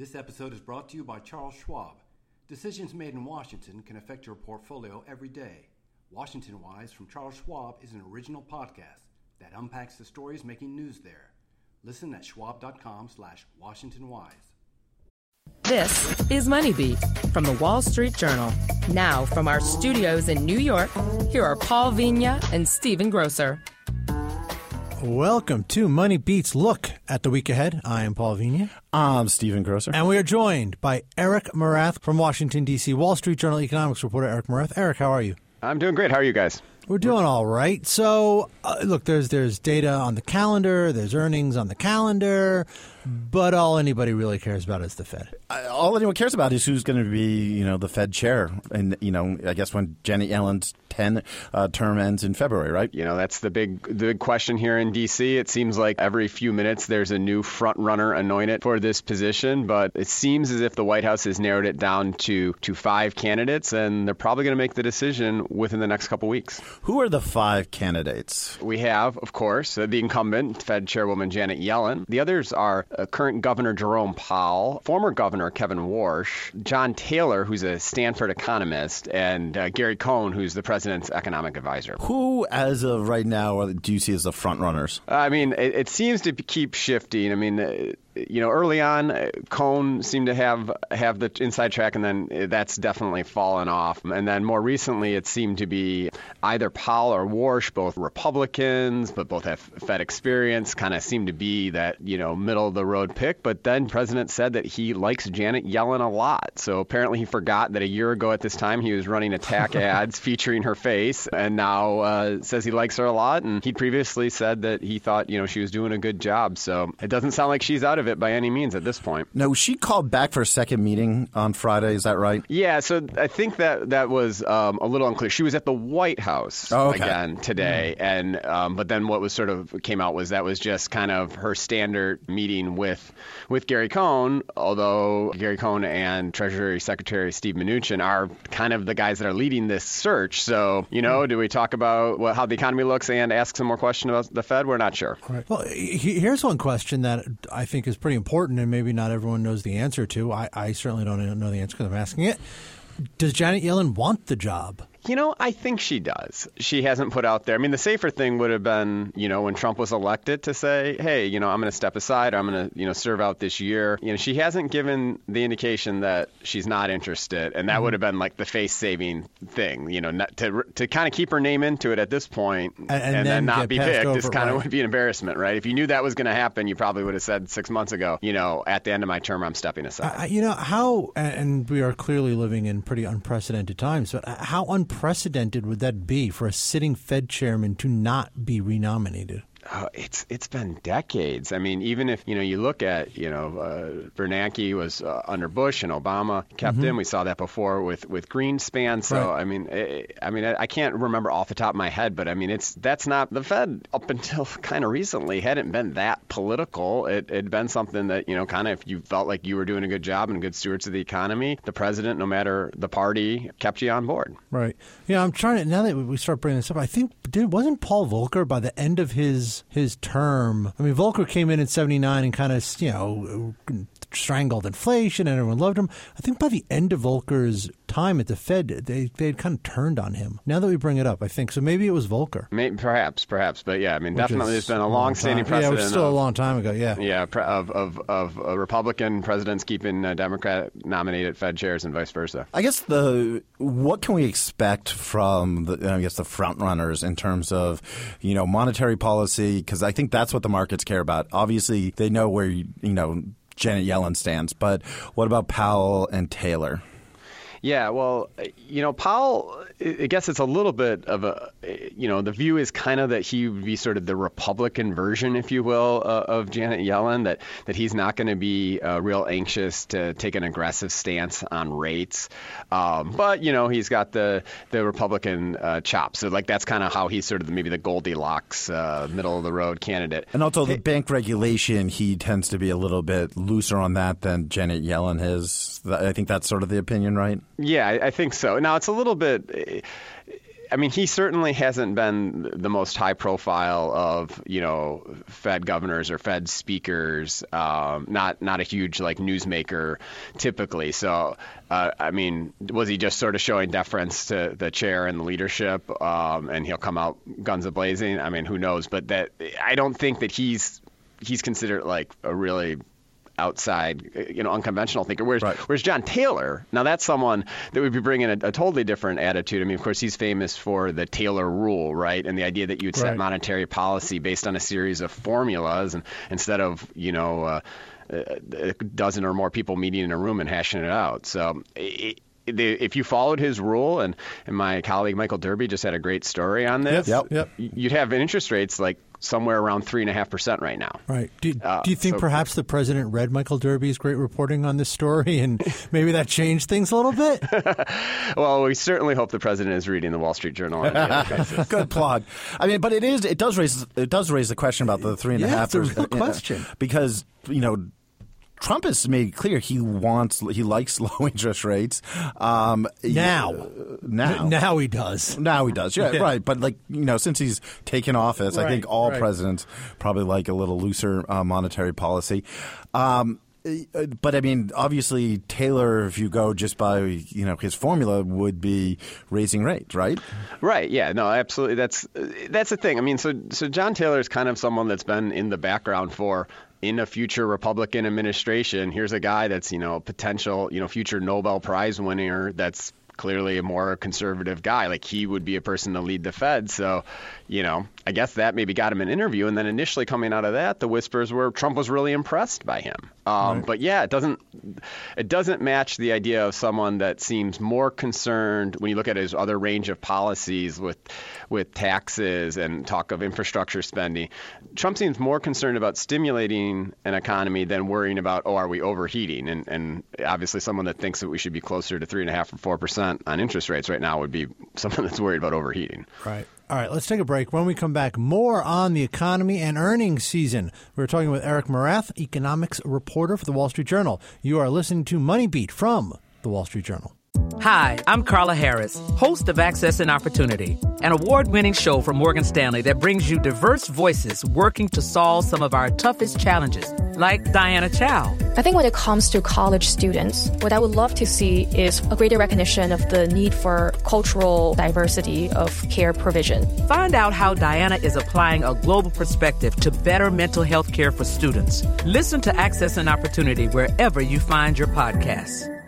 This episode is brought to you by Charles Schwab. Decisions made in Washington can affect your portfolio every day. Washington Wise from Charles Schwab is an original podcast that unpacks the stories making news there. Listen at schwab.com slash washingtonwise. This is Moneybeat from the Wall Street Journal. Now, from our studios in New York, here are Paul Vigna and Stephen Grocer. Welcome to Money Beats Look at the Week Ahead. I am Paul Vigna. I'm Stephen Grocer. And we are joined by Eric Morath from Washington, D.C., Wall Street Journal economics reporter Eric Morath. Eric, how are you? I'm doing great. How are you guys? We're doing all right. So, uh, look, there's there's data on the calendar, there's earnings on the calendar, but all anybody really cares about is the Fed. Uh, all anyone cares about is who's going to be, you know, the Fed chair. And you know, I guess when Janet Yellen's 10 uh, term ends in February, right? You know, that's the big the big question here in D.C. It seems like every few minutes there's a new front runner anointed for this position, but it seems as if the White House has narrowed it down to to five candidates, and they're probably going to make the decision within the next couple weeks. Who are the five candidates? We have, of course, the incumbent Fed Chairwoman Janet Yellen. The others are uh, current Governor Jerome Powell, former Governor Kevin Warsh, John Taylor, who's a Stanford economist, and uh, Gary Cohn, who's the president president's economic advisor. Who, as of right now, do you see as the front runners? I mean, it, it seems to keep shifting. I mean, you know, early on, uh, Cohn seemed to have have the inside track, and then that's definitely fallen off. And then more recently, it seemed to be either Powell or Warsh, both Republicans, but both have Fed experience, kind of seemed to be that you know middle of the road pick. But then President said that he likes Janet Yellen a lot. So apparently he forgot that a year ago at this time he was running attack ads featuring her face, and now uh, says he likes her a lot. And he previously said that he thought you know she was doing a good job. So it doesn't sound like she's out of it by any means at this point. No, she called back for a second meeting on Friday. Is that right? Yeah. So I think that that was um, a little unclear. She was at the White House oh, okay. again today, mm. and um, but then what was sort of came out was that was just kind of her standard meeting with with Gary Cohn. Although Gary Cohn and Treasury Secretary Steve Mnuchin are kind of the guys that are leading this search. So you know, mm. do we talk about what, how the economy looks and ask some more questions about the Fed? We're not sure. Right. Well, here's one question that I think is pretty important and maybe not everyone knows the answer to. I, I certainly don't know the answer because I'm asking it. Does Janet Yellen want the job? You know, I think she does. She hasn't put out there. I mean, the safer thing would have been, you know, when Trump was elected to say, hey, you know, I'm going to step aside. Or I'm going to, you know, serve out this year. You know, she hasn't given the indication that she's not interested. And that mm-hmm. would have been like the face saving thing, you know, not, to, to kind of keep her name into it at this point and, and, and then, then, not be picked over, is kind right. of would be an embarrassment, right? If you knew that was going to happen, you probably would have said six months ago, you know, at the end of my term, I'm stepping aside. Uh, you know, how, and we are clearly living in pretty unprecedented times, but how unprecedented would that be for a sitting Fed chairman to not be renominated? Uh, it's it's been decades. I mean, even if you know you look at you know uh, Bernanke was uh, under Bush and Obama kept Mm-hmm. him. We saw that before with with Greenspan. So Right. I mean, eh, I mean, I, I can't remember off the top of my head, but I mean, it's that's not the Fed up until kind of recently hadn't been that political. It had been something that you know kind of if you felt like you were doing a good job and good stewards of the economy, the president, no matter the party, kept you on board. Right. Yeah, I'm trying to. Now that we start bringing this up, I think did wasn't Paul Volcker by the end of his his term. I mean, Volcker came in in '79 and kind of you know strangled inflation, and everyone loved him. I think by the end of Volcker's time at the Fed, they they had kind of turned on him. Now that we bring it up, I think so. Maybe it was Volcker. Maybe, perhaps, perhaps, but yeah, I mean, which definitely is there's been a long long-standing time. Yeah, precedent. which is still of- a long time ago. Yeah. Yeah, pre- of of of uh, Republican presidents keeping uh, Democrat nominated Fed chairs and vice versa. I guess the what can we expect from the I guess the front runners in terms of you know monetary policy because I think that's what the markets care about. Obviously, they know where you know Janet Yellen stands, but what about Powell and Taylor? Yeah, well, you know, Powell, I guess it's a little bit of a, you know, the view is kind of that he would be sort of the Republican version, if you will, uh, of Janet Yellen, that, that he's not going to be uh, real anxious to take an aggressive stance on rates. Um, but, you know, he's got the, the Republican uh, chops. So, like, that's kind of how he's sort of the, maybe the Goldilocks, uh, middle of the road candidate. And also the bank regulation, he tends to be a little bit looser on that than Janet Yellen is. I think that's sort of the opinion, right? Yeah, I, I think so. Now it's a little bit. I mean, he certainly hasn't been the most high profile of you know Fed governors or Fed speakers. Um, not not a huge like newsmaker typically. So uh, I mean, was he just sort of showing deference to the chair and the leadership, um, and he'll come out guns a blazing? I mean, who knows? But that I don't think that he's he's considered like a really outside, you know, unconventional thinker. Whereas, right. whereas John Taylor, now that's someone that would be bringing a, a, totally different attitude. I mean, of course, he's famous for the Taylor rule, right, and the idea that you would set right. monetary policy based on a series of formulas, and instead of, you know. Uh, a dozen or more people meeting in a room and hashing it out. So it, if you followed his rule, and, and my colleague Michael Derby just had a great story on this, yep, yep. you'd have interest rates like somewhere around three and a half percent right now. Right. Do, uh, do you think so, perhaps the president read Michael Derby's great reporting on this story, and maybe that changed things a little bit? well, we certainly hope the president is reading the Wall Street Journal. Good plug. I mean, but it is. It does raise. It does raise the question about the three and yeah, a half. It's a real question because you know Trump has made clear he wants he likes low interest rates. Um, now, uh, now, now he does. Now he does. Yeah, yeah, right. But like you know, since he's taken office, right, I think all right. presidents probably like a little looser uh, monetary policy. Um, uh, but I mean, obviously, Taylor, if you go just by you know his formula, would be raising rates, right? Right. Yeah. No. Absolutely. That's that's the thing. I mean, so so John Taylor is kind of someone that's been in the background for in a future Republican administration, here's a guy that's, you know, potential, you know, future Nobel Prize winner that's clearly a more conservative guy. Like he would be a person to lead the Fed. So, you know, I guess that maybe got him an interview. And then initially coming out of that, the whispers were Trump was really impressed by him. Um, right. But yeah, it doesn't it doesn't match the idea of someone that seems more concerned when you look at his other range of policies with with taxes and talk of infrastructure spending. Trump seems more concerned about stimulating an economy than worrying about oh are we overheating and and obviously someone that thinks that we should be closer to three and a half or four percent on interest rates right now would be someone that's worried about overheating. Right. All right, let's take a break. When we come back, more on the economy and earnings season. We're talking with Eric Morath, economics reporter for the Wall Street Journal. You are listening to Money Beat from the Wall Street Journal. Hi, I'm Carla Harris, host of Access and Opportunity, an award winning show from Morgan Stanley that brings you diverse voices working to solve some of our toughest challenges, like Diana Chow. I think when it comes to college students, what I would love to see is a greater recognition of the need for cultural diversity of care provision. Find out how Diana is applying a global perspective to better mental health care for students. Listen to Access and Opportunity wherever you find your podcasts.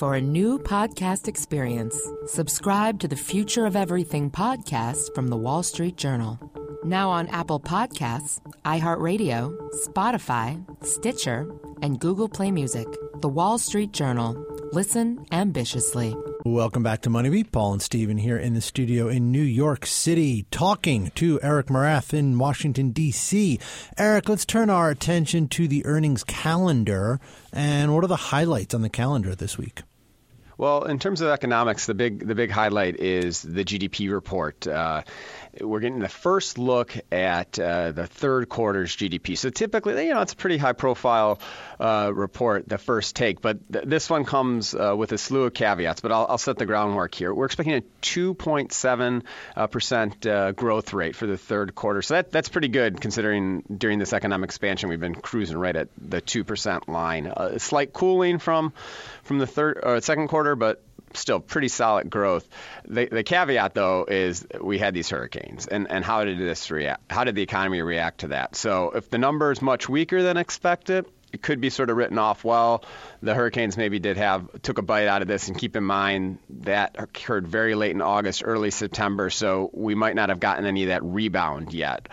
For a new podcast experience, subscribe to the Future of Everything podcast from the Wall Street Journal. Now on Apple Podcasts, iHeartRadio, Spotify, Stitcher, and Google Play Music. The Wall Street Journal. Listen ambitiously. Welcome back to Money Beat. Paul and Stephen here in the studio in New York City, talking to Eric Morath in Washington, D.C. Eric, let's turn our attention to the earnings calendar. And what are the highlights on the calendar this week? Well, in terms of economics, the big the big highlight is the GDP report. Uh, we're getting the first look at uh, the third quarter's GDP. So typically, you know, it's a pretty high profile uh, report, the first take, but th- this one comes uh, with a slew of caveats. But I'll, I'll, set the groundwork here. We're expecting a 2.7 uh, percent uh, growth rate for the third quarter. So that that's pretty good considering during this economic expansion we've been cruising right at the two percent line. a slight cooling from from the third or second quarter, but still pretty solid growth. The, the caveat, though, is we had these hurricanes, and, and how did this react? How did the economy react to that? So if the number is much weaker than expected, it could be sort of written off. Well, the hurricanes maybe did have took a bite out of this, and keep in mind that occurred very late in August, early September, so we might not have gotten any of that rebound yet.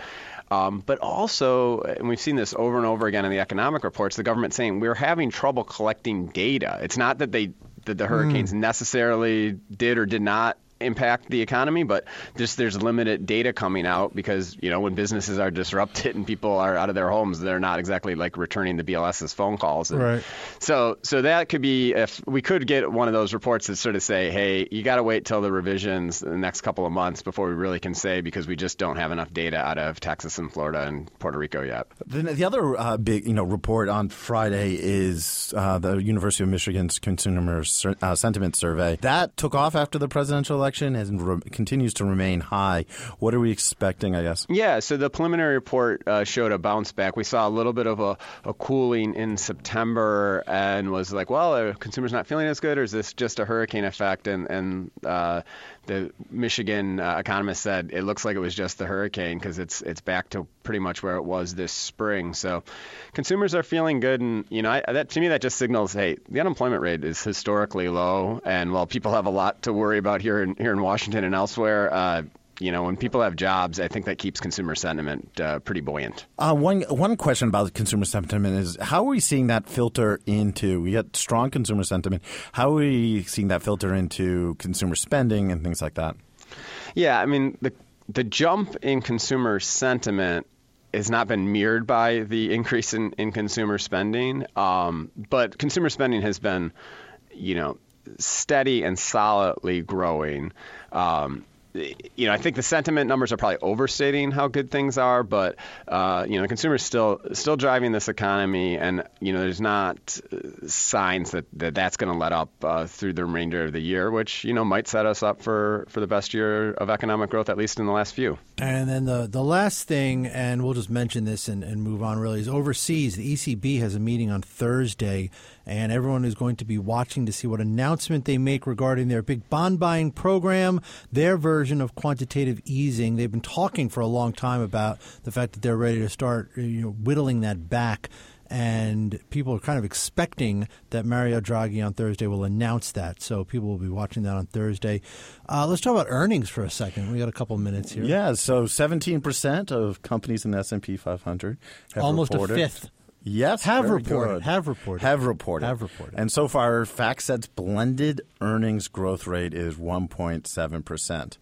Um, but also, and we've seen this over and over again in the economic reports, the government saying we're having trouble collecting data. It's not that they that the hurricanes mm. necessarily did or did not impact the economy, but just there's limited data coming out because you know when businesses are disrupted and people are out of their homes, they're not exactly like returning the BLS's phone calls. And Right. So so that could be if we could get one of those reports that sort of say, hey, you got to wait till the revisions in the next couple of months before we really can say because we just don't have enough data out of Texas and Florida and Puerto Rico yet. The, the other uh, big, you know, report on Friday is uh, the University of Michigan's Consumer Sur- uh, Sentiment Survey. That took off after the presidential election and re- continues to remain high. What are we expecting? I guess. Yeah, so the preliminary report uh, showed a bounce back. We saw a little bit of a, a cooling in September and was like, well, consumers not feeling as good, or is this just a hurricane effect? And, and uh, the Michigan uh, economist said it looks like it was just the hurricane because it's it's back to pretty much where it was this spring. So consumers are feeling good, and you know I, that to me that just signals, hey, the unemployment rate is historically low, and while people have a lot to worry about here in here in Washington and elsewhere. Uh, you know, when people have jobs, I think that keeps consumer sentiment uh, pretty buoyant. Uh, one one question about consumer sentiment is how are we seeing that filter into? We get strong consumer sentiment. How are we seeing that filter into consumer spending and things like that? Yeah, I mean the the jump in consumer sentiment has not been mirrored by the increase in, in consumer spending, um, but consumer spending has been, you know, steady and solidly growing. Um, you know, I think the sentiment numbers are probably overstating how good things are, but uh, you know, consumer's still still driving this economy, and you know, there's not uh, signs that, that that's going to let up uh, through the remainder of the year, which you know might set us up for for the best year of economic growth, at least in the last few. And then the the last thing, and we'll just mention this and, and move on. Really, is overseas. The ECB has a meeting on Thursday, and everyone is going to be watching to see what announcement they make regarding their big bond buying program, their version of quantitative easing. They've been talking for a long time about the fact that they're ready to start, you know, whittling that back. And people are kind of expecting that Mario Draghi on Thursday will announce that. So people will be watching that on Thursday. Uh, let's talk about earnings for a second. We got a couple minutes here. Yeah, so 17% of companies in the S&P 500 have Almost a fifth. Yes, Have reported, good. have reported. have reported, Have reported. And so far, FactSet's blended earnings growth rate is 1.7 percent.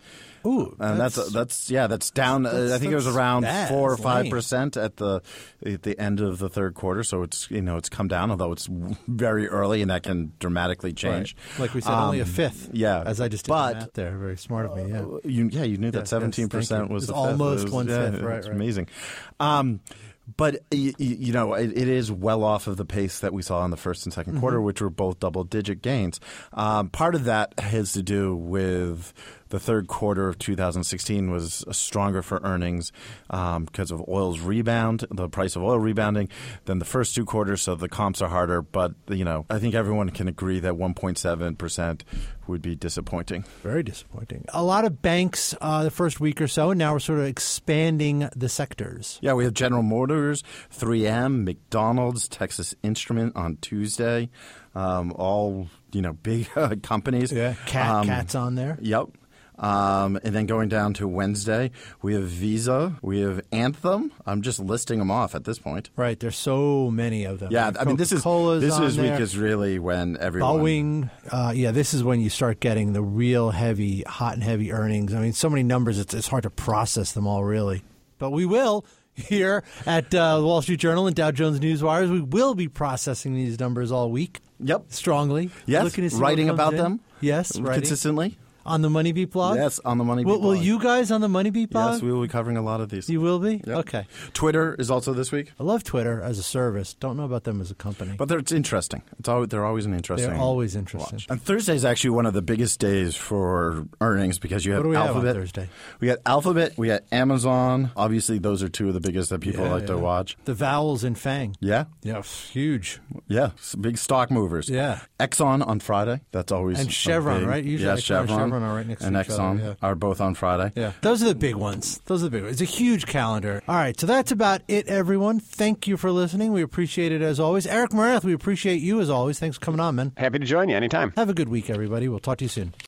Ooh, And that's that's, yeah, that's down. uh, that's- I think it was around bad. four or five percent at the at the end of the third quarter. So it's you know it's come down, although it's very early, and that can dramatically change. Right. Like we said, only a Um, fifth. yeah, as I just did but- the math there. Very smart of me. Yeah. You, yeah, you knew Yes, that seventeen percent was fifth. almost It was- one-fifth, yeah, right, It's right. amazing. Um, but y- y- you know, it, it is well off of the pace that we saw in the first and 2nd Mm-hmm. quarter, which were both double-digit gains. Um, part of that has to do with the third quarter of 2016 was stronger for earnings um, because of oil's rebound, the price of oil rebounding, than the first two quarters. So the comps are harder. But you know, I think everyone can agree that 1.7 percent would be disappointing. Very disappointing. A lot of banks uh, the first week or so, and now we're sort of expanding the sectors. Yeah, we have General Motors, 3M, McDonald's, Texas Instrument on Tuesday. Um, all you know, big uh, companies. Cat, Um, Cat's on there. Yep. Um, and then going down to Wednesday, we have Visa, we have Anthem. I'm just listing them off at this point. Right, there's so many of them. Yeah, Like I mean this is this is week is really when everyone Boeing, uh, yeah, this is when you start getting the real heavy, hot and heavy earnings. I mean, so many numbers, it's, it's hard to process them all, really. But we will here at uh, the Wall Street Journal and Dow Jones Newswires. We will be processing these numbers all week Yep. strongly. Yes, looking to writing about in. them. Yes, writing. consistently. On the Money Beat blog. Yes, on the Money Will, Beat will blog. you guys on the Money Beat blog? Yes, we will be covering a lot of these. You will be. Yep. Okay. Twitter is also this week, I love Twitter as a service. Don't know about them as a company. but it's interesting. It's always, they're always an interesting. They're always interesting. watch. And Thursday is actually one of the biggest days for earnings because you have What do we have on Alphabet. Thursday? We got Alphabet. We got Amazon. Obviously, those are two of the biggest that people Yeah, like to watch. The vowels in Fang. Yeah, Yeah, huge. yeah, big stock movers. Yeah. Exxon on Friday. That's always And Chevron, big- right? Usually yeah, and Chevron, Chevron are right next to and each other, yeah. are both on Friday. Yeah. Those are the big ones. Those are the big ones. It's a huge calendar. All right, so that's about it, everyone. Thank you for listening. We appreciate it as always. Eric Morath, we appreciate you as always. Thanks for coming on, man. Happy to join you anytime. Have a good week, everybody. We'll talk to you soon.